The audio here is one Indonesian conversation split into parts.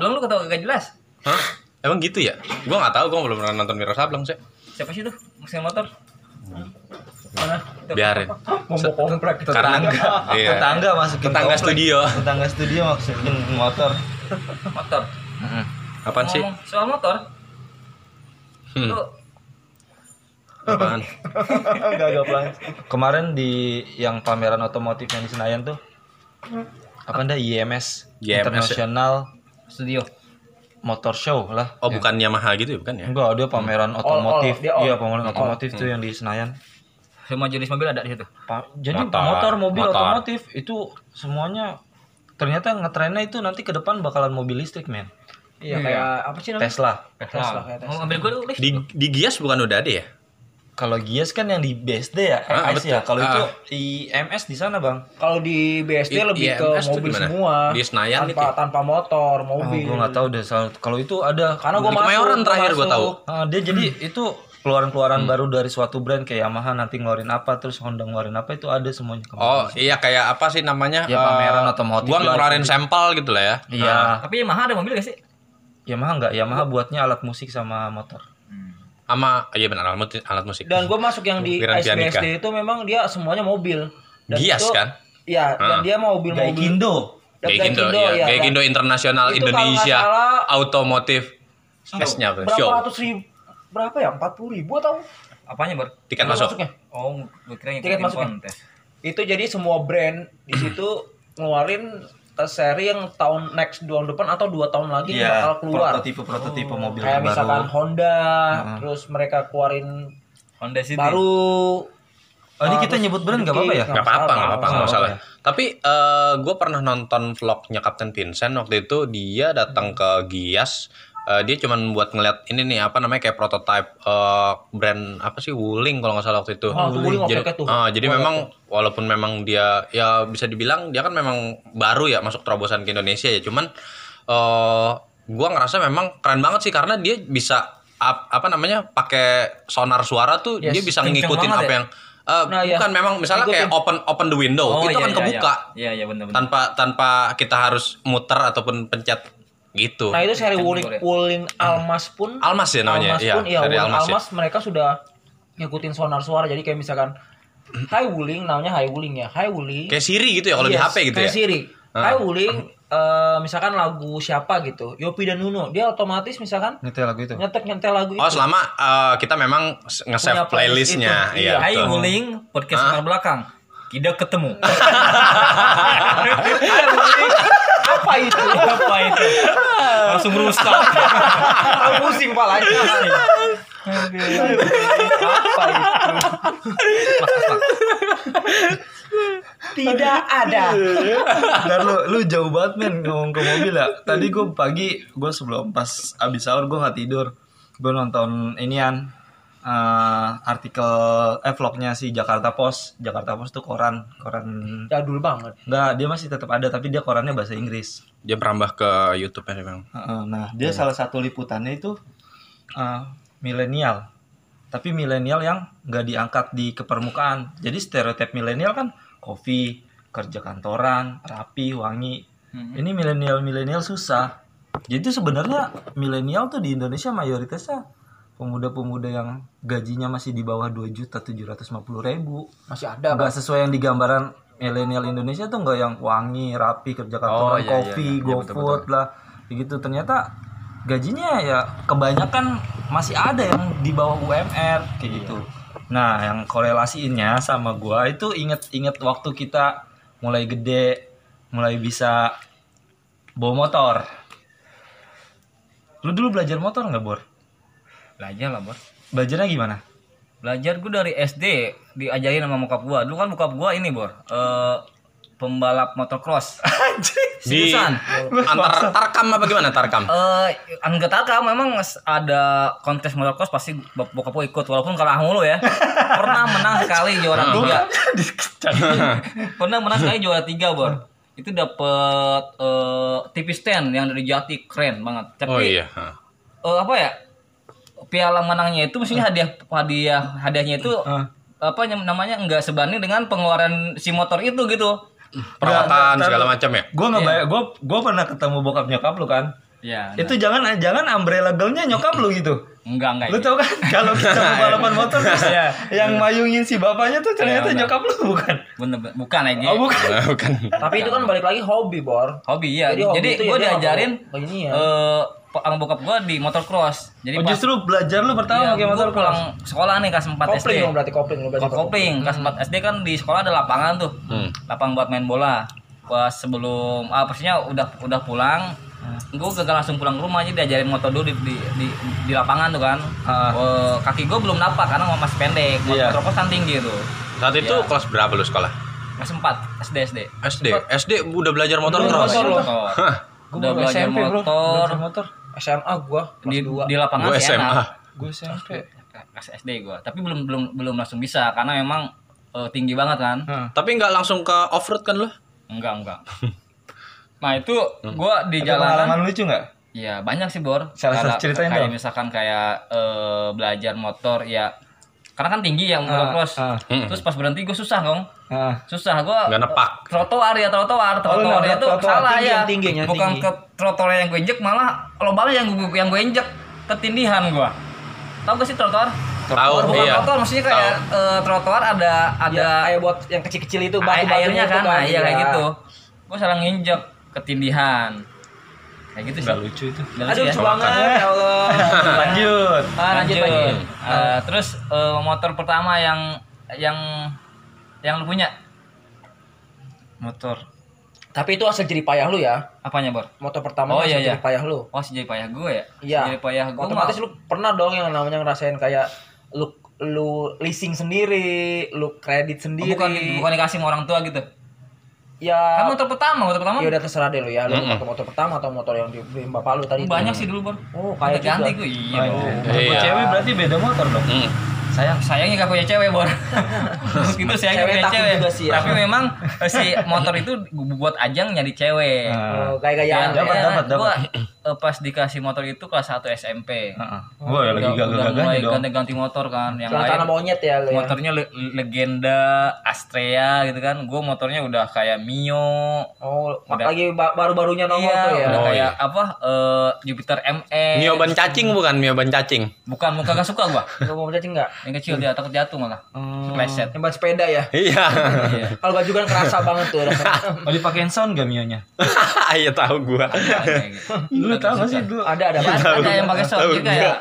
Sableng lu ketawa gak jelas. Hah? Emang gitu ya? Gua nggak tahu, gua belum pernah nonton Wiro Sableng sih. Siapa sih tuh? Mesin motor. Mana? Biarin. Mau komplek Karena iya. tetangga masukin Tetangga komplek. studio. tetangga studio masukin motor Motor. Apaan sih? Soal motor. Hmm. Lu Apaan? Enggak, enggak pelan. Kemarin di yang pameran otomotif yang di Senayan tuh apa ndak IMS, IMS. International studio. Motor Show lah. Oh, bukan Yamaha gitu ya, bukan ya? Enggak, dia pameran otomotif. all, dia all. Iya, pameran otomotif tuh yang di Senayan. Semua jenis mobil ada di situ. Pa- jadi Motor, motor, mobil, motor. otomotif itu semuanya ternyata ngetrennya itu nanti ke depan bakalan mobil listrik, men. Iya kayak apa sih namanya? Tesla. Tesla kayak Tesla. Mau ambil gue. Di di Gias bukan udah ada ya? Kalau Gias kan yang di BSD ya, Ah, MS betul. ya. Kalau itu Ah. IMS di sana, Bang. Kalau di BSD I- lebih ke IMS mobil di semua. Di Senayan tanpa itu ya? tanpa motor, Oh, mobil. gue nggak tahu deh soal kalau itu ada Karena gue Di masuk. Kemayoran terakhir gua masuk. tahu. Ah, dia jadi itu keluaran-keluaran baru dari suatu brand kayak Yamaha nanti ngeluarin apa terus Honda ngeluarin apa itu ada semuanya Oh, iya kayak apa sih namanya? Ya, pameran Eh, otomotif Gua ngeluarin sampel gitu lah ya. iya Tapi Yamaha ada mobil gak sih? Yamaha enggak Yamaha buatnya alat musik sama motor Sama iya benar alat musik. Alat musik. Dan gue masuk yang di. SBSD itu memang dia semuanya mobil. Dan Gias itu- kan? Iya, dan Ah. dia mobil-mobil. Gaikindo Dan Gaikindo, Gaikindo, iya. iya, Gaikindo Internasional Indonesia salah, S-nya apa? berapa Show. ratus ribu? Berapa ya? Empat puluh ribu atau? Apanya, Bor? Tiket Tiket masuk. masuknya. Oh, gue kira Tiket masuknya. kontes. Itu jadi semua brand di situ ngeluarin seri yang tahun next tahun depan atau dua tahun lagi bakal keluar. prototipe prototipe mobil Kayak baru misalkan Honda, Heeh. terus mereka keluarin Honda City. baru. oh ini kita nyebut brand nggak apa-apa ya Gak apa-apa, gak apa-apa, nggak nggak masalah. Tapi gue pernah nonton vlognya Kapten Vincent waktu itu dia datang ke Gias. Eh, dia cuman buat ngeliat ini nih apa namanya kayak prototype eh, brand apa sih Wuling kalau nggak salah waktu itu. Oh, Wuling jadi, tuh. ah, jadi Gua memang walaupun memang dia ya bisa dibilang dia kan memang baru ya masuk terobosan ke Indonesia ya. Cuman eh gua ngerasa memang keren banget sih karena dia bisa ap- apa namanya pakai sonar suara tuh Yes, dia bisa ngikutin apa ya? yang eh, Nah, iya. bukan memang misalnya kayak Ngikutin. open open the window Oh, itu iya, kan iya, kebuka Iya, iya benar-benar. tanpa tanpa kita harus muter ataupun pencet gitu. Nah itu seri Wuling, ya. Wuling Almas pun Almas ya namanya, Almas iya, pun iya seri Wuling Almas Almas, ya. mereka sudah ngikutin sonar suara jadi kayak misalkan Hai Wuling namanya Hai Wuling ya Hai Wuling Kayak Siri gitu ya kalau di Yes, HP gitu kayak ya. Siri Ah. Hai Wuling eh, misalkan lagu siapa gitu Yopi dan Nuno dia otomatis misalkan nyetel lagu itu nyetek nyetel lagu itu Oh selama eh, kita memang nge-save playlist playlistnya, itu. iya. Hai betul. Wuling, podcast sebelah belakang. Tidak ketemu. Hai Wuling apa itu Apa itu? Langsung rusak. pusing palanya apa itu tidak ada Dan lu, lu jauh banget men ngomong ke mobil ya. Tadi gue pagi gue sebelum pas abis sahur gue nggak tidur. Gue nonton inian eh, artikel eh vlognya si Jakarta Post. Jakarta Post tuh koran koran jadul banget Enggak, dia masih tetap ada tapi dia korannya bahasa Inggris. Dia merambah ke YouTube ya memang. Heeh, Nah, dia salah satu liputannya itu eh, milenial. Tapi milenial yang nggak diangkat di kepermukaan. Jadi stereotip milenial kan kopi, kerja kantoran, rapi, wangi. Ini milenial-milenial susah. Jadi sebenarnya milenial tuh di Indonesia mayoritasnya pemuda-pemuda yang gajinya masih di bawah 2 juta 750 ribu. masih ada Nggak sesuai yang digambaran milenial Indonesia tuh nggak yang wangi, rapi, kerja Oh, kantoran, iya, iya, kopi, iya, iya, GoFood lah, begitu. Ternyata gajinya ya kebanyakan masih ada yang di bawah UMR kayak gitu. Nah, yang korelasinya sama gua itu inget-inget waktu kita mulai gede, mulai bisa bawa motor. Lu dulu belajar motor nggak, Bor? Belajar lah, Bor. Belajarnya gimana? Belajar gue dari SD diajarin sama bokap gua. Dulu kan bokap gua ini, Bor. Eh pembalap motocross. Di Seriusan. antar Tarkam apa gimana Tarkam? Eh, enggak tahu kan memang ada kontes motocross pasti bok- bokap gue ikut walaupun kalah mulu ya. Pernah menang sekali juara tiga. Pernah menang sekali juara tiga bor. Itu dapet eh, TV stand yang dari Jati keren banget. Tapi Oh iya. Eh, apa ya? Piala menangnya itu maksudnya hadiah hadiah hadiahnya itu Eh, apa namanya nggak sebanding dengan pengeluaran si motor itu gitu. Perawatan Nggak, segala macam ya. Gue nggak bayar, gue gue pernah ketemu bokap nyokap lu kan. Ya. Itu jangan jangan umbrella girlnya nyokap lu gitu. enggak enggak. Lu tau kan kalau kita mau balapan motor terus Iya. yang mayungin si bapaknya tuh ternyata Iya, benar. nyokap lu bukan. Bener, bener. bukan aja. Oh bukan. Nah, bukan. Tapi itu kan balik lagi hobi, Bor. Hobi ya. Jadi Jadi, ya gue diajarin ya. eh sama bokap gue di motocross. Jadi Oh, pas justru belajar lu pertama iya, pakai gua motor pulang sekolah nih kelas 4 SD. Kopling berarti kopling lu berarti. Oh, kopling. Kelas 4 SD kan di sekolah ada lapangan tuh. Hmm. Lapangan buat main bola. Pas sebelum ah pastinya udah udah pulang, gue gagal langsung pulang ke rumah aja diajarin motor dulu di di, di, di lapangan tuh kan. Ah. Eh, kaki gue belum napak karena masih pendek. Motor Iya. motocross kan tinggi tuh. Saat itu Iya. kelas berapa lu sekolah? Kelas 4 SD SD. SD. SD udah belajar motor Udah cross. motor. Gua Udah belajar SMP, bro. motor. Belajar motor. SMA gua kelas Di, 2. di lapangan Gue sih SMA. enak. Gue SMP. Kelas SD gue. Tapi belum belum belum langsung bisa karena memang eh, tinggi banget kan. Hah. Tapi nggak langsung ke off road kan lu? Enggak enggak. Nah itu gue di Ada jalanan pengalaman lucu nggak? Ya banyak sih Bor. Salah satu Kayak- ceritain kayak dong. misalkan kayak eh, belajar motor ya. Karena kan tinggi yang motocross. ah. Terus pas berhenti gue susah dong. Ah. Susah gue. Nggak nepak. Trotoar ya trotoar. Trotoarnya nabrak tuh trotoar, salah tinggi, ya. yang tinggi, yang Bukan tinggi. ke trotoar yang gue injek malah lubangnya yang gue yang gue injek ketindihan gue. Tahu gak sih trotoar? Tahu, bukan iya. trotoar maksudnya kayak eh, trotoar ada ada ada kayak buat yang kecil-kecil itu air, batu-batunya airnya itu kan, nah, iya kayak Iya. gitu. Gue salah nginjek ketindihan. Kayak gitu sih. Nggak lucu itu. Nggak Aduh lucu lucu ya? banget ya Allah. Lanjut. Ah, lanjut, Lanjut, lanjut. Eh, terus eh, motor pertama yang yang yang lu punya Motor. Tapi itu hasil jerih payah lu ya. apanya, Bor? Motor pertama Oh, iya, iya. jerih payah lu. Oh, jadi payah gue ya? Iya. Jadi payah gue Otomatis lu pernah dong yang namanya ngerasain kayak lu lu leasing sendiri, lu kredit sendiri. bukan bukan dikasih sama orang tua gitu. Ya Kan motor pertama, motor pertama ya udah terserah deh lu ya, lu Mm-mm. pakai motor pertama atau motor yang dibeliin bapak lu tadi. banyak sih dulu, Bor. Oh, kayak ganti gue. Iya Oh, dong. Kalau Iya. cewek berarti beda motor dong. Hmm. Sayang. Sayangnya gak punya cewek, Bor. itu sayangnya Cewek punya cewek. juga sih ya. Tapi memang eh, si motor itu buat ajang nyari cewek. Oh, gaya-gayaan. Ya, dapat, ya. dapat, dapat. Eh, pas dikasih motor itu kelas 1 SMP. Heeh. Gue ya lagi Udah- udah gagal-gagalnya mulai dong. ganti-ganti motor kan yang Celana lain monyet ya lu ya. motornya le- legenda Astrea gitu kan gue motornya udah kayak Mio Oh, Udah. lagi ba- baru-barunya nongol iya tuh ya. udah Oh, kayak iya. apa eh, Jupiter MX Mio ban cacing bukan Mio ban cacing. bukan muka gak suka gua Lu mau cacing enggak? yang kecil dia takut jatuh malah Kepleset. Yang ban sepeda ya. Iya. iya Kalau baju kan kerasa banget tuh rasanya. Oh dipakein sound gak Mionya? Iya tahu gua. Gitu. Lu Kagak tau gak sih dulu? ada ada. Ya, Ban. ada yang pakai sound Tahu jadi kayak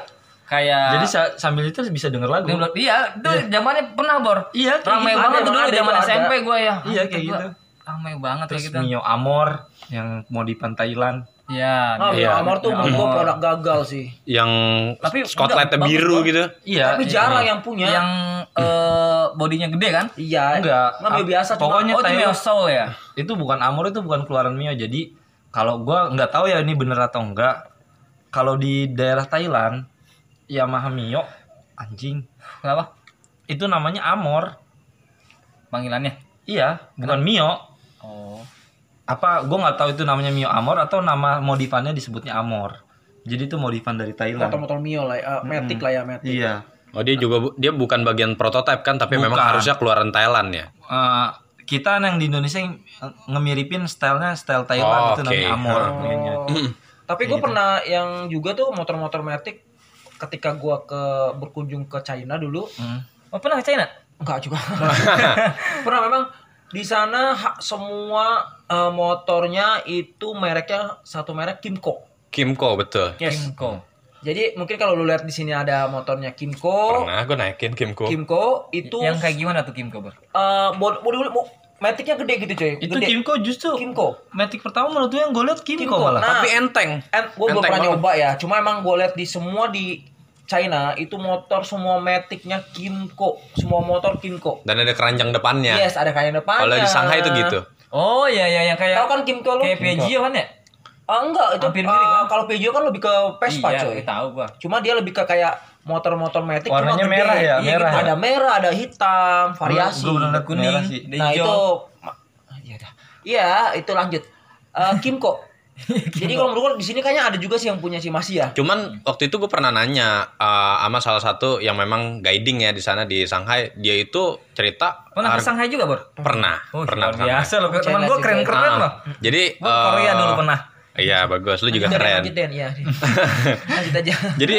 kayak Jadi sa- sambil itu bisa denger lagu. Iya itu zamannya pernah bor Iya, ramai gitu. banget Ada, dulu ada, zaman ada. SMP gue ya Iya, kayak gitu. ramai banget Terus kayak gitu Mio Amor yang mau di Thailand. Iya, Ah, Mio Amor tuh Mio menurut gua Amor. produk gagal sih. Yang Tapi bagus, biru gitu. Iya. Tapi iya. jarang yang punya. yang eh, bodinya gede kan? Iya. Enggak. Nggak Mio Ah, biasa cuma pokoknya Oh, itu Thailand- Mio Soul ya? itu bukan Amor itu bukan keluaran Mio jadi kalau gua nggak tahu ya ini bener atau enggak kalau di daerah Thailand Yamaha Mio anjing Kenapa? itu namanya Amor Panggilannya? iya bukan Mio Oh. apa gua nggak tahu itu namanya Mio Amor atau nama modifannya disebutnya Amor jadi itu modifan dari Thailand motor-motor Mio lah, ya. Matic lah ya, Matic. iya Oh dia juga bu- dia bukan bagian prototipe kan tapi memang Bukan. harusnya keluaran Thailand ya. Eh, kita yang di Indonesia yang ngemiripin stylenya style Oh, Thailand itu oke. namanya Amor Oh. Tapi gue pernah yang juga tuh motor-motor Matic ketika gua ke berkunjung ke China dulu, Hmm. Oh, pernah ke China? enggak juga. pernah memang di sana semua eh, motornya itu mereknya satu merek Kimco. Kimco betul. Yes. Kimco. Jadi mungkin kalau lu lihat di sini ada motornya Kimco, Pernah gue naikin Kimco. Kimco itu Yang kayak gimana tuh Kimco, Bor? eh body body Maticnya gede gitu cuy. itu gede. Kimco justru Kimco. Matic pertama menurut gue yang gue liat Kimco, Kimco. malah Nah, Tapi enteng. Eh, gue belum pernah banget. nyoba ya. Cuma emang gue lihat di semua di China itu motor semua Maticnya Kimco, semua motor Kimco. Dan ada keranjang depannya. Yes, ada kayak depannya. Kalau di Shanghai itu gitu. Oh, iya iya yang kayak Tahu kan Kimco lu? kayak Piaggio kan ya? Ah, enggak, itu Hampir ah, kan? kalau Peugeot kan lebih ke Vespa iya, coy. tahu gua. Cuma dia lebih ke kayak motor-motor Matic Warnanya cuma gede. merah ya, Iya, merah gitu. ya? Ada merah, ada hitam, variasi. Gue bener liat Kuning. merah sih. Ada Nah, hijau. itu ma- Iya dah. Iya, itu lanjut. Eh, Kimco. Jadi kalau menurut gue di sini kayaknya ada juga sih yang punya si Masih ya. Cuman waktu itu gue pernah nanya eh, sama salah satu yang memang guiding ya di sana di Shanghai. Dia itu cerita Pernah ke Shanghai juga, Bor? pernah, Oh, pernah biasa loh. Teman gue keren-keren Ah, loh. Jadi Gue Korea eh, dulu pernah. Iya bagus, lu juga Lanjut, Den, keren. Lanjut Den, iya. lanjut aja. Jadi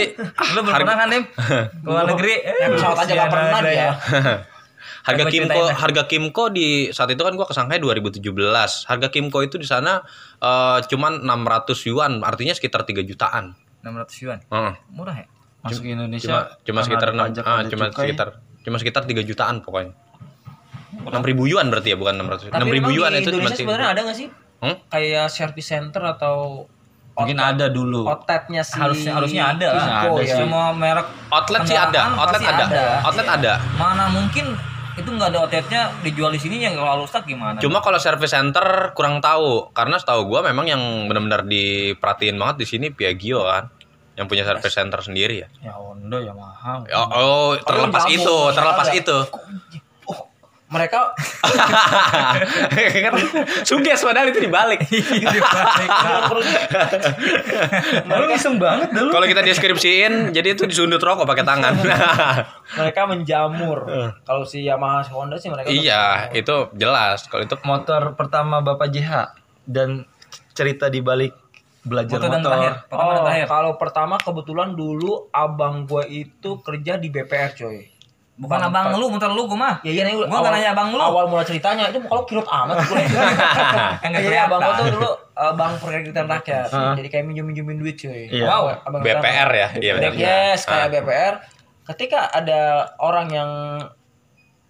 Lu belum pernah kan, Dim? Ke luar negeri? Eh, pesawat aja nggak pernah ada dia. harga Coba Kimco harga Kimco di saat itu kan gua ke Shanghai 2017. Harga Kimco itu di sana eh, cuman 600 yuan, artinya sekitar 3 jutaan. 600 yuan. Heeh. Murah ya? Masuk Indonesia. Cuma cuma sekitar ada 6 pajak, ah, cuma cukai. sekitar cuma sekitar 3 jutaan pokoknya. 6000 yuan berarti ya bukan 600. Tapi 6000 memang yuan itu cuma Indonesia sebenarnya ada nggak sih Hmm? kayak service center atau Mungkin ada dulu. outletnya si Harusnya harusnya ada lah. Ada ya. sih. Semua merek Outlet sih ada, outlet pasti ada. Outlet ada. Mana mungkin itu nggak ada outletnya dijual di sini yang kalau rusak gimana? Cuma kalau service center kurang tahu karena setahu gua memang yang benar-benar diperhatiin banget di sini Piaggio kan yang punya service center sendiri ya. Ya Honda, Yamaha. Oh, oh, terlepas jago, itu, terlepas ada. itu. Mereka kan suges padahal itu dibalik. Lu iseng banget dulu. Kalau kita deskripsiin, jadi itu disundut rokok pakai tangan. mereka menjamur. Kalau si Yamaha si Honda sih mereka iya, itu jelas. Kalau itu Motor pertama Bapak JH dan cerita di balik belajar dan motor. terakhir. Oh, terakhir. kalau pertama kebetulan dulu abang gue itu kerja di BPR coy. Bukan abang lu, muter lu gue mah. Ya iya nih Gua nggak nanya abang lu. Awal mula ceritanya itu kalau kirut amat gue. Enggak Iya, abang gue tuh dulu uh, bank perkreditan rakyat. Jadi kayak minjem-minjemin duit cuy. Iya. Wow, abang BPR ya, iya benar. Yes, kayak. BPR. Ketika ada orang yang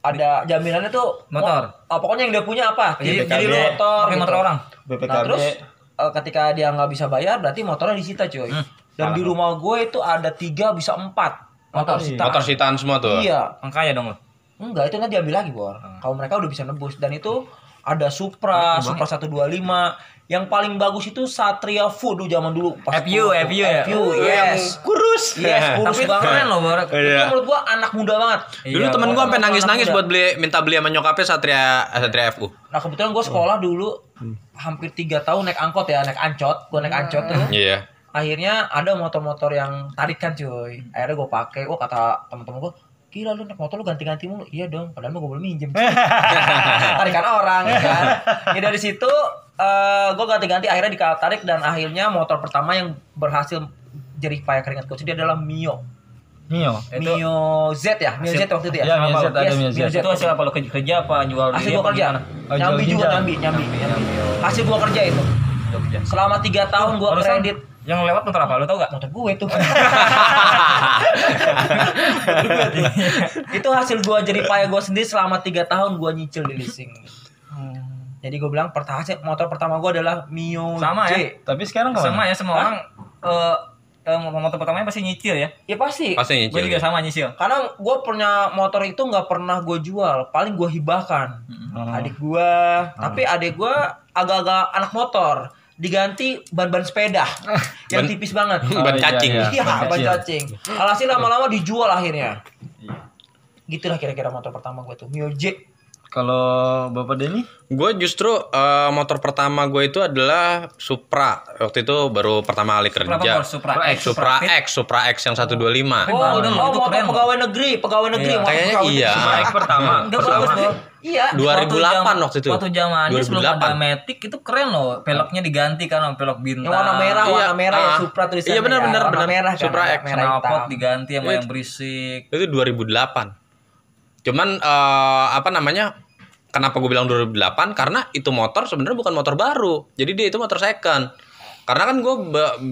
ada jaminannya tuh Motor. oh, pokoknya yang dia punya apa? Jadi, BPKB. jadi lu motor, gitu. motor orang. BPKB. Nah, terus eh, ketika dia nggak bisa bayar, berarti motornya disita cuy. Hmm, Dan di rumah gue itu ada tiga bisa empat motor sitaan. Motor sitaan semua tuh. Iya, Makanya dong lu. enggak itu nanti diambil lagi bor. Hmm. Kalau mereka udah bisa nebus dan itu ada Supra, Supra 125. Yang paling bagus itu Satria Food dulu zaman dulu. FU, gua- FU ya? FU, Oh, yes. kurus. Yes, kurus Tapi banget. keren loh, Bor. Itu Iya. menurut gua anak muda banget. Dulu Iya, temen gua sampai nangis-nangis buat beli minta beli sama nyokapnya Satria Satria FU. Nah kebetulan gue sekolah dulu hampir tiga tahun naik angkot ya, naik ancot. Gue naik ancot tuh. Iya. Akhirnya ada motor-motor yang tarikan cuy. Akhirnya gue pakai. Oh kata teman-teman gue, gila lu naik motor lu ganti-ganti mulu. Iya dong, padahal gue belum minjem. Tarikan orang kan. Ya dari situ gue ganti-ganti akhirnya ditarik dan akhirnya motor pertama yang berhasil jerih payah keringat gue dia adalah Mio. Mio. Itu- Mio Z ya, Mio Z waktu itu ya. Iya, Mio Z, ada Mio Z. Itu hasil apa lu kerja, kerja apa jual Hasil gua kerja. gimana? Oh, nyambi juga nyambi, nyambi, nyambi. Hasil gua kerja itu. Selama tiga tahun gua kredit Yang lewat motor apa? Lu tau gak? motor gue tuh. itu hasil gua jadi payah gua sendiri selama tiga tahun gua nyicil di leasing. Jadi gue bilang pertama motor pertama gua adalah Mio Sama J. ya? Tapi sekarang ke mana? Sama ya semua orang eh eh, motor pertamanya pasti nyicil ya. Ya pasti. Pasti Gue nyicil. juga sama nyicil. Karena gue punya motor itu nggak pernah gue jual, paling gue hibahkan. Hmm. Adik gue, tapi adik gue agak-agak anak motor, diganti ban-ban sepeda yang Ban- tipis banget. Oh, Ban iya, cacing. iya. Iya, ban cacing. Alhasil lama-lama dijual akhirnya. Iya. Gitulah kira-kira motor pertama gue tuh, Mio J. Kalau Bapak Denny? Gue justru eh, motor pertama gue itu adalah Supra. Waktu itu baru pertama kali Supra kerja. apa, Bor? Supra X, Supra Supra X, Supra X yang 125. Oh, Oh, udah oh, itu motor keren loh. pegawai negeri, pegawai negeri. Iya. Kayaknya pegawai iya. Supra X pertama. Enggak Pertama. bagus. Iya. 2008 waktu itu. Waktu zamannya sebelum 2008. ada Matic itu keren loh. Peloknya diganti kan sama pelok bintang. Yang warna merah, Iya, warna merah ya ah. Supra tulisannya. Iya, benar, ya. benar, warna benar. merah kan. Supra X. merah diganti sama yang berisik. Itu 2008. Cuman eh, apa namanya? Kenapa gue bilang 2008? Karena itu motor sebenarnya bukan motor baru. Jadi dia itu motor second. Karena kan gue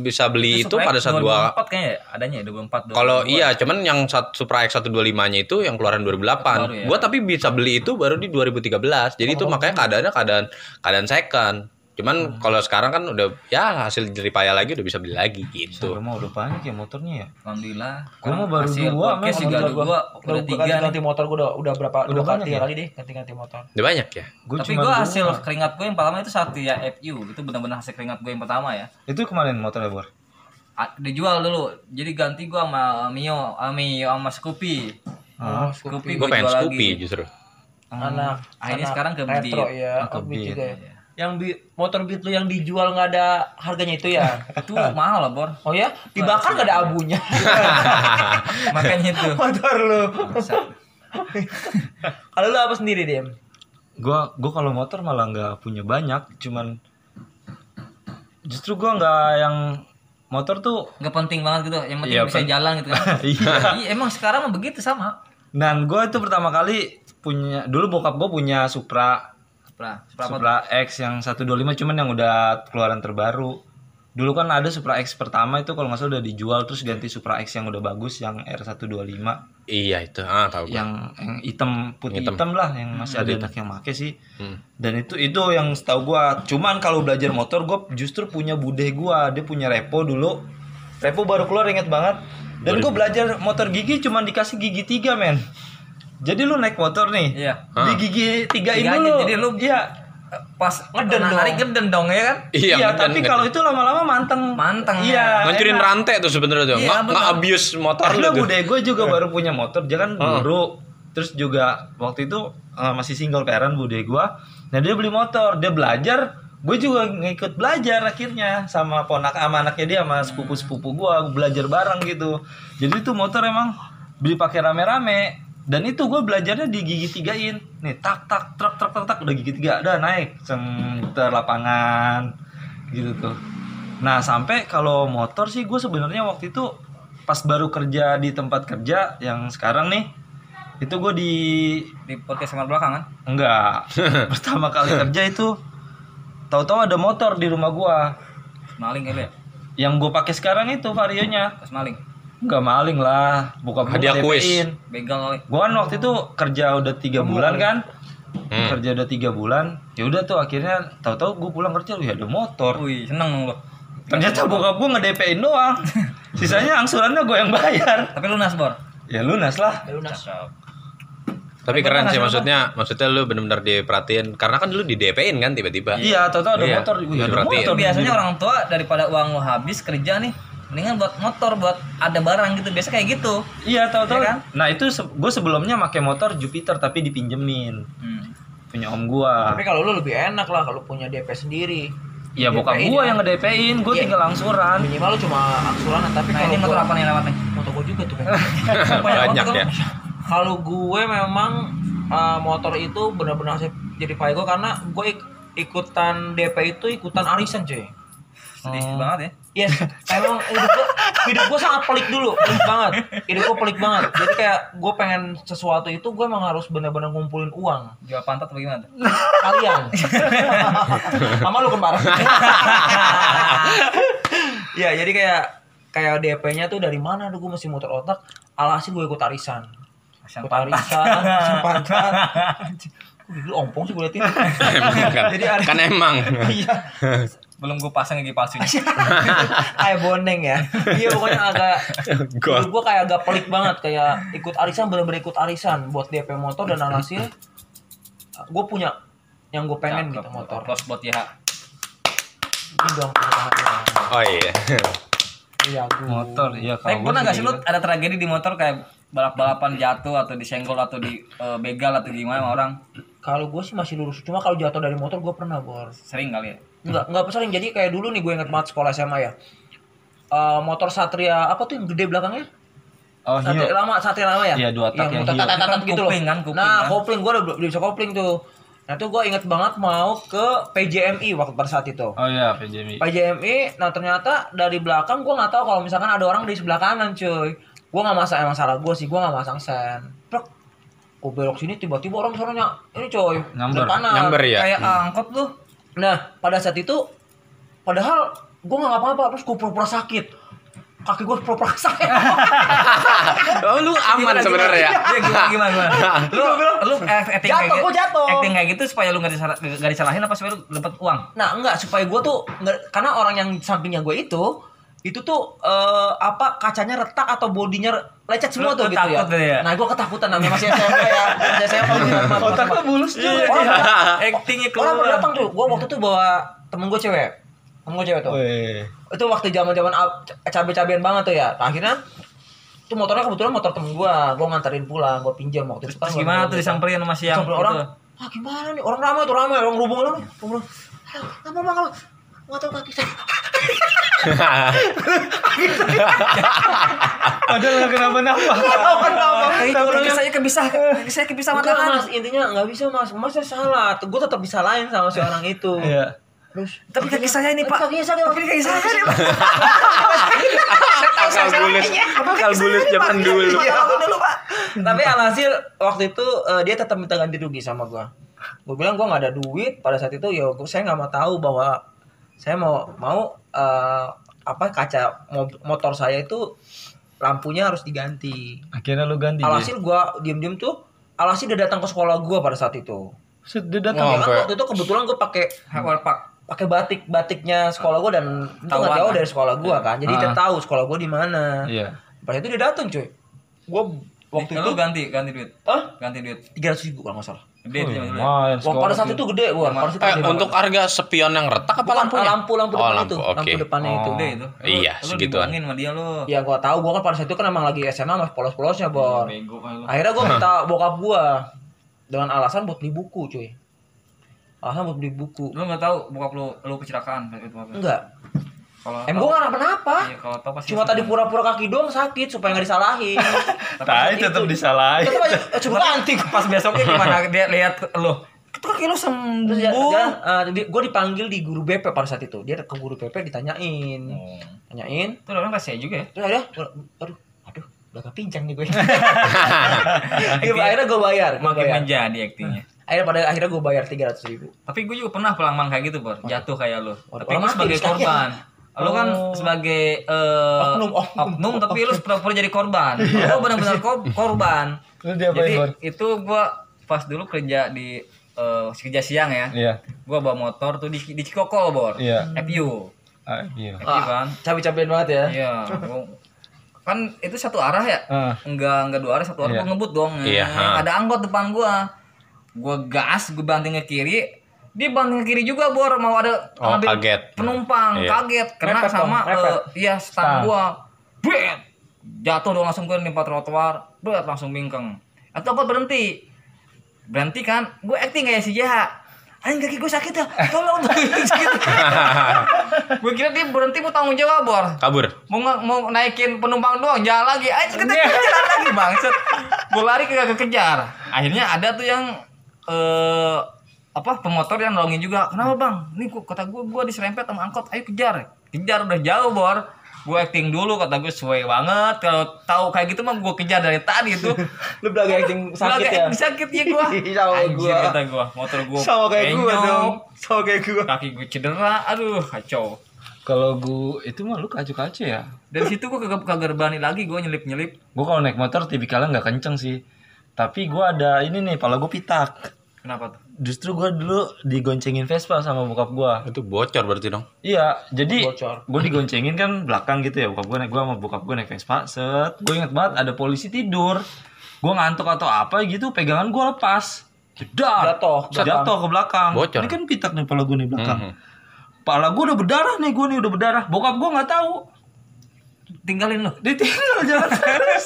bisa beli itu, Supra pada saat gue 2004 kayaknya ya? adanya 2004. Kalau 2002. iya, cuman yang sat- Supra X 125-nya itu yang keluaran 2008. Baru ya? Gua tapi bisa beli itu baru di 2013. Jadi itu makanya keadaannya keadaan keadaan second. Cuman kalau sekarang kan udah ya hasil jerih payah lagi udah bisa beli lagi gitu. Gue mau udah banyak ya motornya ya. Alhamdulillah. Gua mau baru Hasil dua, memang juga ada dua, Udah tiga nih. ganti motor gue udah udah berapa Udah dua kali ya? kali deh ganti-ganti motor. Udah banyak ya? Gua Tapi gue dua. hasil keringat gue yang pertama itu Satria FU. Itu benar-benar hasil keringat gue yang pertama ya. Itu kemarin motornya Bor. A- dijual dulu. Jadi ganti gue sama Mio, sama Mio sama Scoopy. Oh, Scoopy Gue gue pengen jual Scoopy lagi. justru. anak Akhirnya anak sekarang ke retro Beat. ya ke ke Ya. yang bi- motor beat lu yang dijual nggak ada harganya itu ya Itu mahal lah, Bor. oh ya dibakar nggak ada abunya Makanya itu. motor lu kalau lu apa sendiri Dim Gua gua kalau motor malah nggak punya banyak, cuman justru gua nggak yang motor tuh Gak penting banget gitu. Yang penting Iya, bisa pen- jalan gitu kan. iya. Iya, emang sekarang mah begitu sama. Dan gue itu pertama kali punya dulu bokap gue punya Supra Supra, Supra? Supra X yang 125 cuman yang udah keluaran terbaru. Dulu kan ada Supra X pertama itu kalau nggak salah udah dijual terus ganti Supra X yang udah bagus yang R125 Iya itu. Ah, tahu gua. yang yang hitam putih Hitam. hitam, lah yang masih ada anak yang make sih. Hmm. Dan itu itu yang setahu gua. Cuman kalau belajar motor gua justru punya bude gua, dia punya repo dulu. Repo baru keluar inget banget. Dan gua belajar motor gigi cuman dikasih gigi tiga men. Jadi lu naik motor nih. Iya. Di gigi tigain Tiga aja, dulu. jadi lu- Iya. Pas Ngeden dong. narik ngeden dong ya kan? Iya, Iya, ngeden, tapi kalau itu lama-lama manteng. Manteng, Iya. ngancurin enak. rantai tuh sebenarnya tuh. Iya, Nggak abuse motor lu Karena tuh. bude gue juga baru punya motor, jangan Oh. buru. Terus juga waktu itu eh, masih single parent bude gue. Nah dia beli motor, dia belajar. Gue juga ngikut belajar akhirnya sama ponak sama anaknya dia sama sepupu sepupu gue belajar bareng gitu. Jadi tuh motor emang beli pakai rame-rame. Dan itu gue belajarnya di gigi tigain. Nih tak tak truk truk truk tak udah gigi tiga, udah naik, ceng muter lapangan gitu tuh. Nah sampai kalau motor sih gue sebenarnya waktu itu pas baru kerja di tempat kerja yang sekarang nih itu gue di Di podcast kamar belakang kan? enggak pertama kali kerja itu tahu-tahu ada motor di rumah gue Maling kali ya? yang gue pakai sekarang itu varionya Pas maling. Enggak maling lah buka Hadiah kuis. Begal kali. gue kan waktu itu kerja udah tiga bulan kan Hmm. kerja udah tiga bulan ya udah tuh akhirnya tahu-tahu gue pulang kerja wih ada motor Wih, seneng lo. ternyata bokap gue nge-DP-in doang sisanya angsurannya gue yang bayar Tapi lunas, Bor. ya lunas lah lunas Tapi keren gua sih maksudnya, maksudnya lu benar-benar diperhatiin karena kan dulu di DP-in kan tiba-tiba. Iya, tahu-tahu ada Iya, motor. Wih, ada diperhatiin. motor. Biasanya orang tua daripada uang lo habis kerja nih, mendingan buat motor buat ada barang gitu. Biasa kayak gitu. Iya, tahu-tahu. Iya kan? Nah, itu gue sebelumnya pakai motor Jupiter tapi dipinjemin. Hmm. Punya om gua. tapi kalau lu lebih enak lah kalau punya DP sendiri Ya bokap DP-in gua ya. yang nge-DP-in, gua Iya. tinggal angsuran. minimal lu cuma angsuran tapi Nah kalau ini motor gua- apa nih lewat nih? motor gua juga tuh kan Banyak ya. kalau gue memang uh, motor itu benar-benar saya jadi paygo karena gue ik- ikutan DP itu ikutan arisan cuy Sedih Oh. banget ya. Iya, emang hidup gue, hidup gue sangat pelik dulu, pelik banget. Hidup gue pelik banget. Jadi kayak gue pengen sesuatu itu gue emang harus benar-benar ngumpulin uang. Jual pantat gimana? tuh? Kalian. Mama lu kembar. Iya, jadi kayak kayak DP-nya tuh dari mana tuh gue masih muter otak. Alhasil gue ikut arisan. Ikut arisan, pantat. Dulu ompong sih gue liatin. Emang kan. Jadi ada- kan emang. Iya. Belum gue pasang gigi palsunya. kayak boneng ya iya pokoknya agak Gua. gue kayak agak pelik banget kayak ikut arisan bener-bener ikut arisan buat DP motor dan alhasil gue punya yang gue pengen gitu motor Close buat YH. ini dong. Oh iya. iya gue Motor, iya kalau gua pernah sih gak sih lu gitu. ada tragedi di motor kayak balap-balapan jatuh atau disenggol atau di eh, begal atau gimana sama orang? kalau gue sih masih lurus cuma kalau jatuh dari motor gue pernah bor Sering kali ya. Nggak nggak sering jadi kayak dulu nih gue inget banget sekolah SMA ya Eh, motor Satria apa tuh yang gede belakangnya Oh, Satria iya. lama, Satria lama ya? Iya, dua tak yang muter hiu. tat- tat- tat Kan gitu loh. kan, kopling nah, kan. kopling gue udah udah bisa kopling tuh. Nah, tuh gue inget banget mau ke PJMI waktu pada saat itu. Oh iya, PJMI. PJMI, nah ternyata dari belakang gue nggak tahu kalau misalkan ada orang di sebelah kanan cuy. Gue nggak masang emang salah gue sih, gue nggak masang sen. Prok, gue belok sini tiba-tiba orang sononya ini coy, Nyamber. kanan. Nyamber ya. Kayak angkot tuh. Nah, pada saat itu, padahal gue nggak ngapa-apa, terus gue pura-pura sakit. Kaki gue pura-pura sakit. Oh lu aman sebenarnya ya. Iya gimana gimana gimana. Lu lu act- acting kayak Jatuh, gitu. gua jatuh. Acting kayak gitu supaya lu disalah, nggak disalahin apa supaya lu dapat uang? Nah, enggak supaya gue tuh karena orang yang sampingnya gue itu itu tuh eh, apa kacanya retak atau bodinya lecet semua Lu- tuh lu gitu ya. ya? Nah, gue ketakutan namanya masih SMP ya. Masih SMP. Otaknya bulus juga. Orang, Actingnya orang keluar. datang tuh. Gue waktu itu bawa temen gue cewek. Temen gue cewek tuh. Weh. Itu waktu zaman-zaman ab- cabe-cabean banget tuh ya. Nah, akhirnya tuh motornya kebetulan motor temen gue. Gue nganterin pulang, gue pinjam waktu itu. Terus gimana tuh disamperin sama si yang Sampai orang itu? ah gimana nih orang ramai tuh ramai orang rubung bilang, aduh apa bang apa nggak tahu kaki saya Padahal nggak kenapa-napa. Itu kaki saya kepisah, kaki saya kepisah tangan. mas intinya nggak bisa mas masnya salah gue tetap bisa lain sama si orang itu Iya. terus Tapi kaki saya ini, Pak. kakinya saya Tapi kaki saya ini, Pak. akal bulus zaman dulu dulu pak. Tapi alhasil waktu itu eh, dia tetap minta ganti rugi sama gua. Gue bilang gua nggak ada duit pada saat itu ya saya nggak mau tahu bahwa saya mau mau eh, apa kaca mo- motor saya itu lampunya harus diganti. Akhirnya lu ganti. Alhasil gua diem-diem tuh alhasil dia datang ke sekolah gua pada saat itu. Set, dia Oh, datang. Ya kan sampai- waktu itu kebetulan gua pakai pak. pakai batik batiknya sekolah gua dan itu nggak jauh dari sekolah gua kan. Jadi dia Ah. tahu sekolah gua di mana. Iya. Pada itu dia datang cuy. Gua waktu itu lu ganti, ganti duit. Hah? Ganti duit. tiga ratus ribu kalau nggak salah. Gede Oh, zaman lumayan Wah, pada saat itu gede gua. Pada saat itu eh gede untuk banget. harga spion yang retak apa Bukan, lampunya lampu lampu oh depan lampu itu, lampu depannya itu. Gede itu. Iya, Lu segituan. dibohongin sama dia lu. Ya gua tahu gua kan pada saat itu kan emang lagi SMA masih polos-polosnya, Bor. Bego kan lu. Akhirnya gua minta bokap gua dengan alasan buat beli buku, cuy. Alasan buat beli buku. Lu enggak tahu bokap lu lu kecelakaan kayak gitu apa? Enggak. Kalau Em tahu- gua nggak kenapa. Iya, kalau tahu pasti Cuma tadi pura-pura kaki doang sakit supaya nggak disalahin. Tai tetap disalahin. Tetep aja eh, coba ganti. pas besoknya gimana dia lihat lu itu kaki lu sembuh Terus ya, jalan, eh, di- gua dipanggil di guru BP pada saat itu. Dia ke guru BP ditanyain. Oh. Tanyain, itu orang kasih juga ya Terus akhirnya, aduh, aduh, udah kepincang nih gue. Iya, akhirnya gue bayar, gue makin bayar. menjadi aktingnya Akhirnya pada akhirnya gue bayar tiga ratus ribu. tapi gue juga pernah pelang kayak gitu bor jatuh kayak lu Orang tapi gue sebagai korban lu kan Oh. sebagai eh, Oknum, oknum. tapi lu pura-pura jadi korban lu benar-benar ko- korban Lu diapain, jadi Bor? itu gue pas dulu kerja di eh, kerja siang ya Iya. gue bawa motor tuh di, di Cikokol bor Iya. FU Ah, iya. FU kan Cabai-cabain banget ya. Iya, gua- kan itu satu arah ya? Ah. Enggak enggak dua arah, satu arah Iya. gua ngebut dong. Iya, ha. Ada angkot depan gua. Gua gas, gua banting ke kiri. Dia banting ke kiri juga, Bor, mau ada Oh, ngambil kaget. penumpang, Iya. kaget kena Mepet sama dong, eh, iya stang gua. Bet. Jatuh dong langsung ke nimpa trotoar, bet langsung bingkeng. Atau gua berhenti. Berhenti kan, gua acting kayak si JH. Anjing kaki gue sakit ya, tolong gue kira dia berhenti mau tanggung jawab, Bor kabur mau mau naikin penumpang doang jalan lagi aja kita jalan lagi bangset gue lari kagak kekejar akhirnya ada tuh yang eh apa pemotor yang nolongin juga. Kenapa bang? Ini gua, kata gue gue diserempet sama angkot. Ayo kejar. Kejar udah jauh bor. Gue acting dulu kata gue sesuai banget. Kalau tahu kayak gitu mah gue kejar dari tadi tuh Lu belaga acting sakit ya. acting sakit ya gue Sama gua. kata gue motor gue Sama kayak gue dong. Sama kayak gue. kaki gue cedera. Aduh kacau. Kalau gua itu mah lu kacu-kacu ya. dari situ gue kagak kagak berani lagi. Gue nyelip nyelip Gua kalau naik motor tipikalnya nggak kenceng sih. Tapi gua ada ini nih, pala gua pitak. kenapa tuh Justru gua dulu digoncengin Vespa sama bokap gua. itu bocor berarti dong Iya, jadi gue digoncengin kan belakang gitu ya. Bokap gue naik gue sama bokap gue naik Vespa. Set, gue inget banget ada polisi tidur. Gue ngantuk atau apa gitu, pegangan gue lepas. Jedar. Jatuh, Jatuh ke belakang. Bocor. Ini kan pitak nih pala gue nih belakang. Mhm. Pala gue udah berdarah nih, gue nih udah berdarah. Bokap gue nggak tahu. Tinggalin lu Ditinggal jalan terus.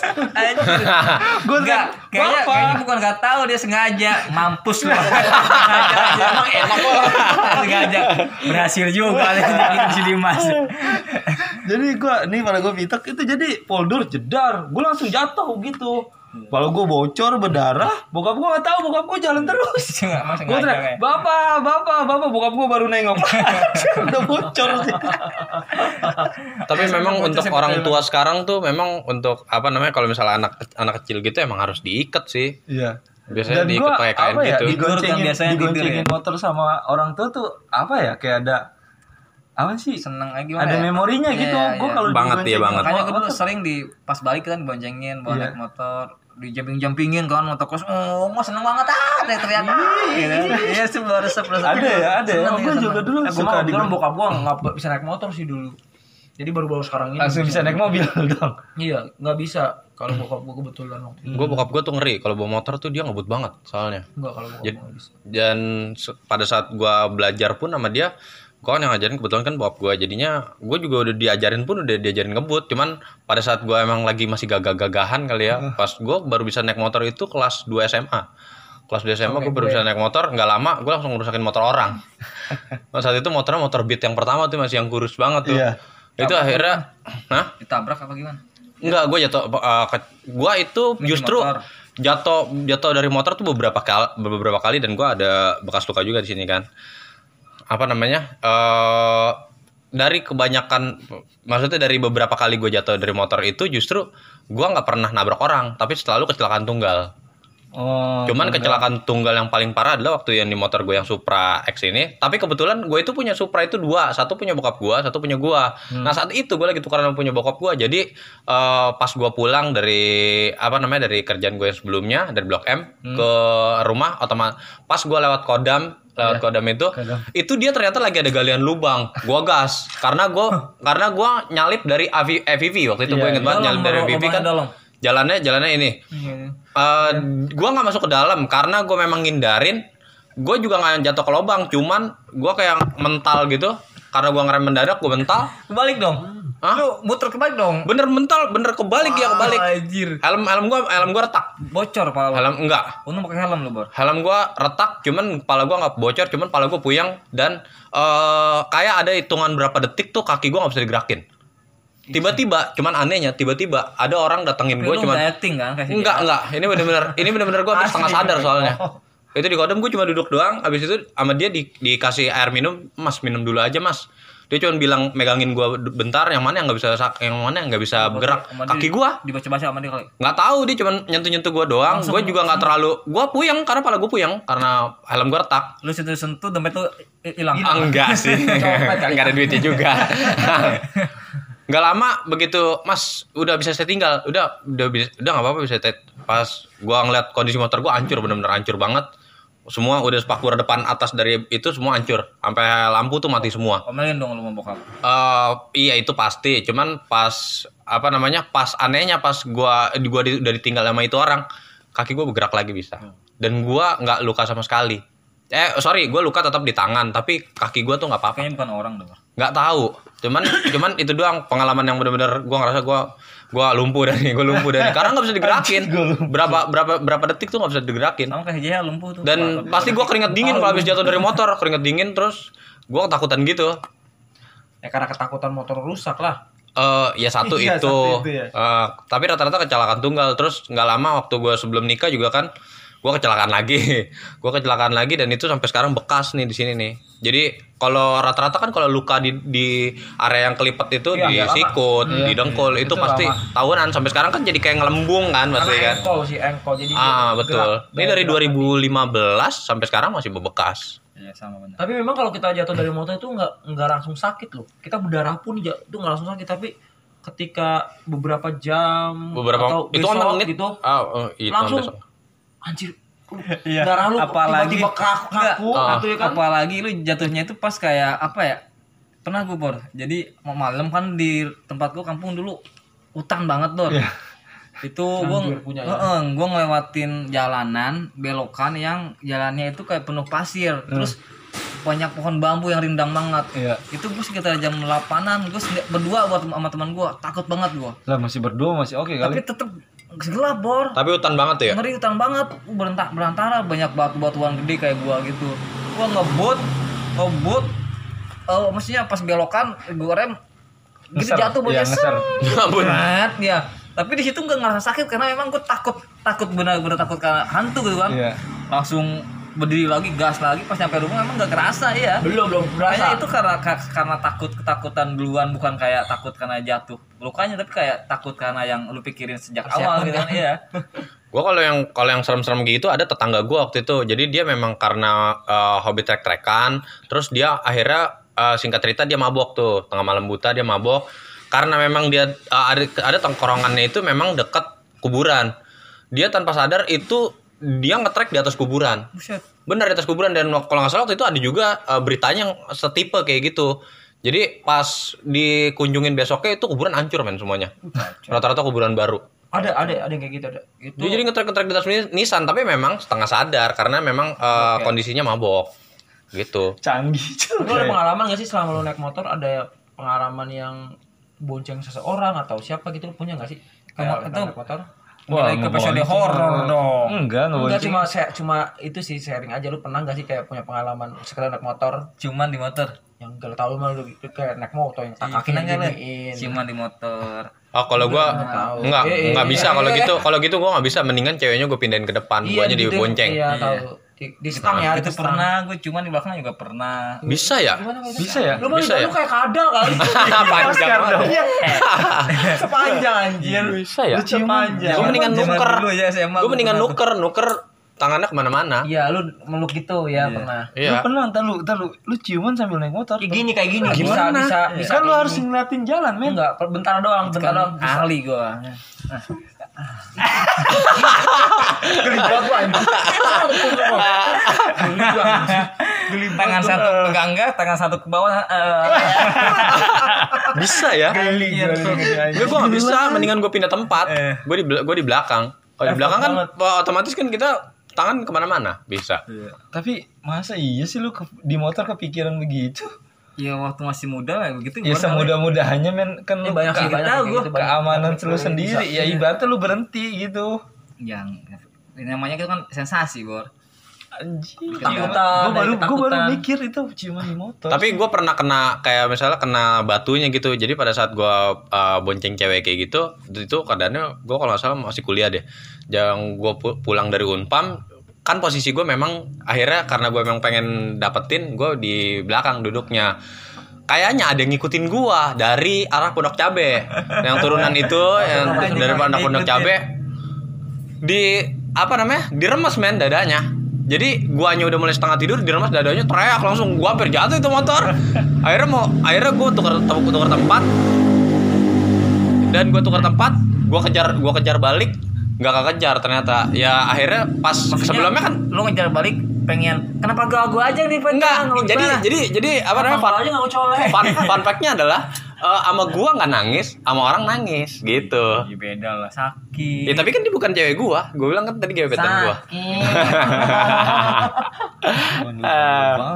gue Enggak, kayaknya, Bapak. kayaknya bukan gak tahu dia sengaja mampus lu. sengaja aja. Emang kok. sengaja. Berhasil juga nih nyakitin si Dimas. jadi gue nih pala gue pitak itu jadi poldur jedar. Gue langsung jatuh gitu. Pala gue bocor berdarah. Bokap gue nggak tahu. Bokap gue jalan terus. Gue teriak, kayak. bapak, bapak, bapak, bokap gue baru nengok. Udah bocor sih. tapi memang bocor untuk orang tua sekarang tuh memang untuk apa namanya kalau misalnya anak anak kecil gitu emang harus diikat sih Iya. biasanya Dan diikat gua pakai kain apa ya, gitu Tidur kan digoncengin, biasanya digoncengin ya. motor sama orang tua tuh apa ya kayak ada apa sih? Seneng aja gimana Ada ya? memorinya gitu. iya, Gue iya. kalau Banget, digoncengin iya banget. Makanya gue sering di pas balik kan boncengin bawa Iya. naik motor di jumping jumpingin kan motor kos oh mau seneng banget ah teriak teriak iya sih baru resep resep Ada ya, ada ya. Seneng, Gua iya, juga dulu Eh, gue suka kebetulan digon- bokap gue nggak bisa naik motor sih dulu. Jadi baru-baru sekarang ini. langsung bisa naik mobil dong. Iya, nggak bisa kalau bokap gue kebetulan waktu itu. gue bokap gue tuh ngeri kalau bawa motor tuh dia ngebut banget soalnya Enggak kalau bokap Jadi- gue nggak bisa. dan pada saat gua belajar pun sama dia gua kan yang ngajarin kebetulan kan bokap gua jadinya gue juga udah diajarin pun udah diajarin ngebut cuman pada saat gua emang lagi masih gagah-gagahan kali ya pas gua baru bisa naik motor itu kelas 2 SMA kelas 2 SMA gue baru bisa naik motor nggak lama gue langsung ngerusakin motor orang saat itu motornya motor beat yang pertama tuh masih yang kurus banget tuh Iya. itu akhirnya nah Ditabrak apa gimana? Enggak, gue jatuh. Uh, ke- gua itu Ini justru motor. jatuh jatuh dari motor tuh beberapa kali, beberapa kali dan gua ada bekas luka juga di sini kan. Apa namanya? eh dari kebanyakan, maksudnya dari beberapa kali gue jatuh dari motor itu justru gua nggak pernah nabrak orang, tapi selalu kecelakaan tunggal. Oh. Cuman kecelakaan tunggal yang paling parah adalah waktu yang di motor gue yang Supra X ini. Tapi kebetulan gue itu punya Supra itu dua, satu punya bokap gue, satu punya gue. Nah saat itu gue lagi tukaran sama punya bokap gue. Jadi eh, pas gue pulang dari apa namanya dari kerjaan gue yang sebelumnya dari Blok M ke rumah, otomatis pas gue lewat Kodam lewat Kodam itu, itu dia ternyata lagi ada galian lubang. Gue gas karena gue karena gue nyalip dari AV, EVV waktu itu gue inget banget Dalam, nyalip dari bro, EVV lubangnya kan. dalam. Jalannya jalannya ini. Eh, gua nggak masuk ke dalam karena gue memang ngindarin. Gue juga nggak jatuh ke lubang, cuman gua kayak mental gitu. Karena gua ngerem mendadak, gue mental. Kebalik dong. Hah? Lu muter kebalik dong. Bener mental, bener kebalik ya kebalik. Anjir. Helm helm gua helm gua retak. Bocor pala lu. Helm enggak. Untung pakai helm lu, Bor. Helm gua retak, cuman kepala gua nggak bocor, cuman kepala gua puyeng dan eh kayak ada hitungan berapa detik tuh kaki gua nggak bisa digerakin. Tiba-tiba, cuman anehnya tiba-tiba ada orang datengin gue lu cuman acting kan kasih Enggak, enggak. Ini bener-bener ini bener-bener gue setengah sadar soalnya. Oh. Itu di kodam gue cuma duduk doang, habis itu sama dia di, dikasih air minum, Mas minum dulu aja, Mas. Dia cuma bilang megangin gua bentar, yang mana yang nggak bisa sak- yang mana yang nggak bisa bergerak. Sama dia- Kaki gua dibaca-baca sama dia kali. nggak tahu dia cuma nyentuh-nyentuh gua doang. Langsung- Gue juga nggak terlalu gua puyeng karena pala gua puyeng karena helm gua retak. Lu sentuh-sentuh dompet lu hi- hilang. Ah, enggak sih. Enggak ada duitnya juga. Enggak lama begitu Mas udah bisa saya tinggal. Udah udah bisa udah nggak apa-apa bisa saya pas gua ngeliat kondisi motor gua hancur bener-bener hancur banget. Semua udah spakbor depan atas dari itu semua hancur. Sampai lampu tuh mati semua. Omelin dong lu mau bokap. Eh iya itu pasti. Cuman pas apa namanya? Pas anehnya pas gua gua di- udah ditinggal sama itu orang, kaki gua bergerak lagi bisa. Dan gua nggak luka sama sekali. Eh sorry, gua luka tetap di tangan, tapi kaki gua tuh nggak apa-apa. Kayaknya bukan orang dong. Nggak tahu. Cuman cuman itu doang pengalaman yang bener-bener gua ngerasa gua gua lumpuh dari gua lumpuh dari karena nggak bisa digerakin. Berapa berapa berapa detik tuh nggak bisa digerakin. Sama kayak JH lumpuh tuh. Dan pasti gua keringet dingin kalau habis jatuh dari motor, keringet dingin terus gua ketakutan gitu. Ya karena ketakutan motor rusak lah. Eh ya satu Iya, itu. satu itu ya. Eh, tapi rata-rata kecelakaan tunggal. Terus nggak lama waktu gue sebelum nikah juga kan, gue kecelakaan lagi. gue kecelakaan lagi dan itu sampai sekarang bekas nih di sini nih. Jadi kalau rata-rata kan kalau luka di di area yang kelipet itu Iya, di iya, sikut, di dengkul itu, Itu pasti lama. tahunan. Sampai sekarang kan jadi kayak ngelembung kan, pasti kan. engkol sih engkol jadi Ah dia betul. gerak. Ini dari Gerak. 2015 sampai sekarang masih bebekas. Iya sama benar. Tapi memang kalau kita jatuh dari motor itu nggak nggak langsung sakit loh. Kita berdarah pun itu nggak langsung sakit tapi ketika beberapa jam Beberapa atau itu kan besok menit gitu Ah, oh, itu langsung besok. Anjir Iya. darah lu Apalagi- tiba-tiba kaku, kaku Ah. gitu ya kan. Apalagi lu jatuhnya itu pas kayak apa ya? Pernah gue bor. Jadi mau malam kan di tempat gua kampung dulu hutan banget bor. Itu gua Anjir punya ya. Heeh, gua ngelewatin jalanan belokan yang jalannya itu kayak penuh pasir. Terus banyak pohon bambu yang rindang banget. Iya. Itu gue sekitar jam 8-an gue berdua buat sama teman gua takut banget gua. Lah masih berdua masih oke kali. Tapi tetep gelap bor. Tapi hutan banget ya. ngeri hutan banget berentak berantara banyak batu-batuan gede kayak gua gitu gua ngebut ngebut eh maksudnya pas belokan gua rem gitu jatuh bocah ngeser. Ampun. berat ya tapi di situ nggak ngerasa sakit karena memang gua takut takut benar-benar takut karena hantu gitu kan Iya. langsung berdiri lagi gas lagi pas nyampe rumah emang gak kerasa ya Belum belum Kayaknya berasa. itu karena ka- karena takut ketakutan duluan bukan kayak takut karena jatuh lukanya tapi kayak takut karena yang lu pikirin sejak awal Persiapan gitu kan. iya Gue kalau yang kalau yang serem-serem gitu ada tetangga gue waktu itu. Jadi dia memang karena eh, hobi trek-trekan, terus dia akhirnya eh, singkat cerita dia mabok tuh tengah malam buta dia mabok karena memang dia eh, ada ada tongkrongannya itu memang dekat kuburan. Dia tanpa sadar itu dia ngetrek di atas kuburan. Buset. Benar di atas kuburan dan kalau nggak salah waktu itu ada juga eh, beritanya yang setipe kayak gitu. Jadi pas dikunjungin besoknya itu kuburan hancur men semuanya. Rata-rata kuburan baru. Ada ada ada yang kayak gitu ada. itu jadi ngetrek-ngetrek di atas Nis- Nissan tapi memang setengah sadar karena memang eh, kondisinya mabok. Gitu. Canggih Lu ada pengalaman gak sih selama lu naik motor ada pengalaman yang bonceng seseorang atau siapa gitu lu punya gak sih? Kayak naik motor? Mulai ke episode horor dong. Enggak, Enggak enggak cuma saya cuma itu sih sharing aja lu pernah gak sih kayak punya pengalaman sekedar naik motor Cuman di motor. yang gak tahu mah lu kayak naik motor yang Kaki kakinya nanya giniin. Cuman di motor. Oh kalau gua tahu. nggak Eh, eh, nggak eh, bisa eh, kalau gitu kalau gitu gua nggak bisa mendingan ceweknya gue pindahin ke depan Iya, guanya di gitu. bonceng Iya, Iya. tahu. Di, di stang ya, itu stang. pernah gue cuman di belakang juga pernah. bisa ya? Bisa ya? Lu Bisa lu ya? kayak kadal kali. panjang banget Iya. Sepanjang anjir. bisa ya Sepanjang. gue mendingan nuker dulu ya, gue gua mendingan pernah nuker nuker tangannya ke mana-mana Iya, lu meluk gitu ya pernah. Lu iya pernah entar lu, entar lu, lu ciuman sambil naik motor. Kayak gini kayak gini Gimana? bisa bisa bisa. kan lu harus ngeliatin jalan, men. enggak bentar doang, bentar doang. Kan ahli gue. Geli banget gua anjir. Geli gua anjir. Geli banget Tangan satu enggak, tangan satu ke bawah. eh, bisa ya Geli Iya, gua. Gue gue nggak bisa, mendingan gue pindah tempat. Eh. Gue di gue di belakang. Kalau di Effort belakang kan otomatis kan kita tangan ke mana-mana bisa. Tapi masa iya sih lu ke- di motor kepikiran begitu? Ya waktu masih muda ya begitu. Ya gua semudah-mudahnya men kan lu banyak kayak gua. gitu, keamanan lu yang sendiri bisa. ya ibaratnya lu berhenti gitu. yang ini namanya itu kan sensasi, Bor. Anjing. Ketakutan, Gue baru gue baru mikir itu ciuman di motor. Tapi gue pernah kena kayak misalnya kena batunya gitu. Jadi pada saat gue uh, bonceng cewek kayak gitu, itu keadaannya gue kalau nggak salah masih kuliah deh. Yang gue pulang dari Unpam, kan posisi gue memang akhirnya karena gue memang pengen dapetin, gue di belakang duduknya. Kayaknya ada yang ngikutin gua dari arah Pondok Cabe. Yang turunan itu yang dari Pondok Pondok Cabe di apa namanya? Diremes men dadanya. Jadi guanya udah mulai setengah tidur, diremes dadanya teriak langsung gua hampir jatuh itu motor. Akhirnya mau akhirnya gua tukar tukar tempat dan gua tukar tempat, gua kejar gua kejar balik nggak kekejar ternyata. Ya akhirnya pas sebelumnya kan lu ngejar balik pengen kenapa gua gua aja nih enggak Nggak jadi jadi jadi apa namanya fun, aja colek. fun, fun fact-nya adalah eh, sama gua nggak nangis sama orang nangis gitu Ya beda lah sakit. ya tapi kan dia bukan cewek gua gua bilang kan tadi gebetan gua Sakit. Lu.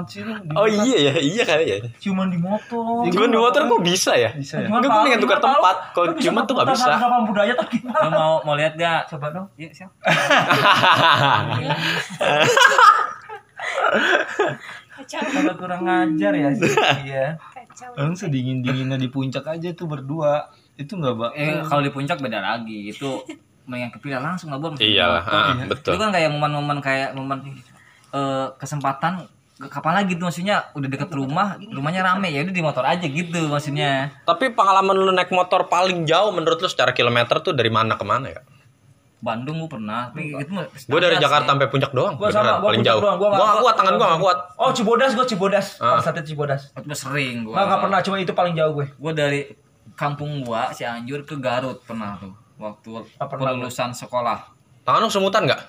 di oh iya ya iya kali ya Cuman di motor. cuman di motor kok bisa ya Bisa ya? Enggak, gua mendingan tukar tempat. Kalau cuman tuh nggak bisa. Sama budaya tuh gimana? Mau mau lihat gak? Coba dong. Iya, siap. Kacau. Agak kurang ngajar ya sih. Iya. Orang sedingin dinginnya di puncak aja tuh berdua. Itu nggak bak. Eh kalau di puncak beda lagi. Itu mendingan kepilih langsung lah, Bor. iyalah ah, betul Itu kan kayak momen-momen kayak momen eh, kesempatan kapan lagi tuh maksudnya udah deket rumah rumahnya rame ya udah di motor aja gitu maksudnya tapi pengalaman lu naik motor paling jauh menurut lu secara kilometer tuh dari mana ke mana ya Bandung gua pernah tapi itu mah gue dari Jakarta sampai puncak doang Gua beneran, sama, gua paling jauh doang, gua nggak kuat tangan gua nggak kuat Oh Cibodas gue Cibodas. Ah. Itu Cibodas. itu sering gua Nggak nggak pernah cuma itu paling jauh gue. gua dari kampung gua Cianjur ke Garut pernah tuh waktu lulusan sekolah tangan lu semutan nggak?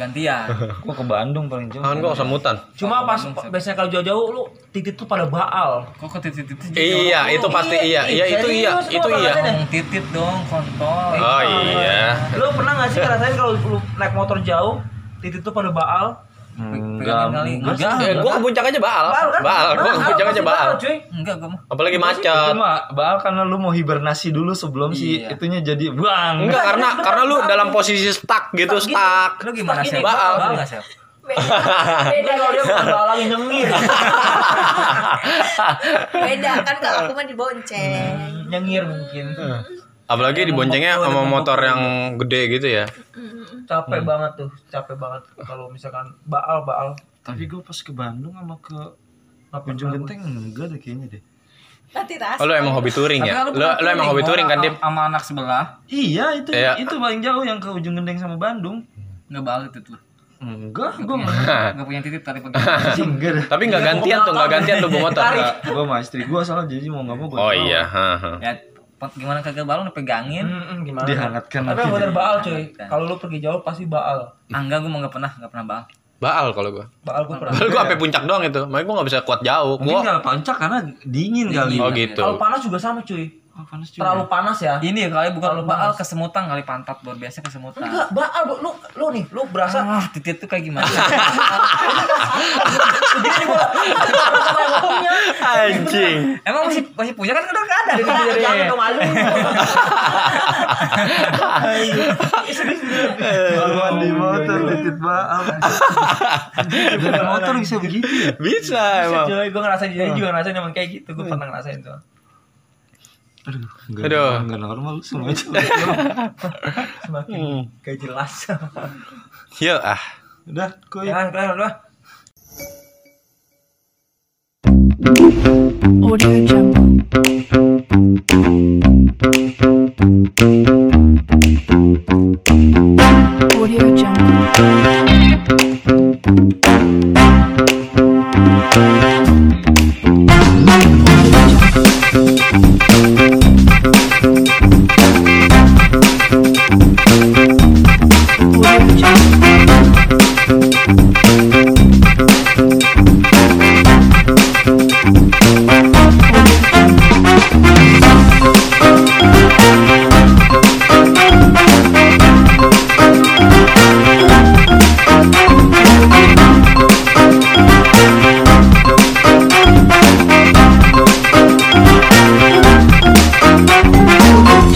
Gantian. Gua ke Bandung paling jauh. tangan gua semutan Cuma pas Bandung, biasanya kalau jauh-jauh lu titit tuh pada baal. kok ke titit-titit iya itu pasti iya. Iya itu iya. itu iya. dong titit dong kontol. Oh iya. Lu pernah gak sih ngerasain kalau lu naik motor jauh titit tuh pada baal? Pengen kali enggak Eh, gua ke puncak aja baal Baal kan? baal gua ke puncak aja baal cuy. enggak gua mah apalagi macet mah baal karena lu mau hibernasi dulu sebelum si Iya. itunya jadi buang. enggak karena karena lu dalam posisi stuck gitu stuck lu gimana sih Baal. Beda. Beda Beda. kalau dia bukan baal lagi nyengir. Beda kan kalau aku mah dibonceng. nyengir mungkin. apalagi diboncengnya sama motor yang gede gitu ya Capek banget tuh, capek banget kalau misalkan baal baal. Tapi gue pas ke Bandung sama ke Ujung Genteng enggak deh kayaknya deh. Nanti tas. oh, lu emang hobi touring ya lu lu emang hobi touring kan Dim sama anak sebelah Iya itu Iya. itu paling jauh yang ke Ujung Genteng sama Bandung. nggak balik itu tuh Enggak, gue nggak punya pagi enggak dah. tapi nggak gantian tuh nggak gantian tuh bawa motor Gue sama istri gue salah jadi mau nggak mau gue oh iya ya gimana kagak balon pegangin Hmm, gimana? dihangatkan Tapi bener baal cuy. Kalau lu pergi jauh pasti baal. ah enggak gua mah nggak pernah nggak pernah bal baal kalau gua Baal gue pernah. Padahal gua sampai puncak doang itu makanya gua nggak bisa kuat jauh Mungkin gua nggak pancak karena dingin kali. oh gitu Kalau panas juga sama cuy. Oh, panas juga. Terlalu panas ya. ini kali bukan Terlalu baal panas. kesemutan kali pantat luar biasa kesemutan Enggak, baal lu lu nih, lu berasa ah titit tuh kayak gimana nih gua. Anjing. Emang masih masih punya kan udah nggak ada di sini. Jangan dong malu. Balon di motor dikit banget. Dari motor bisa begitu ya? Bisa emang. Coy, gue ngerasain jadi juga ngerasain emang kayak gitu. Gue pernah ngerasain tuh. Aduh, enggak, Aduh. enggak normal semacam Semakin hmm. kayak jelas. Yo ah. Udah, kuy. Ya, udah, udah. Audio Jungle. Audio Jungle.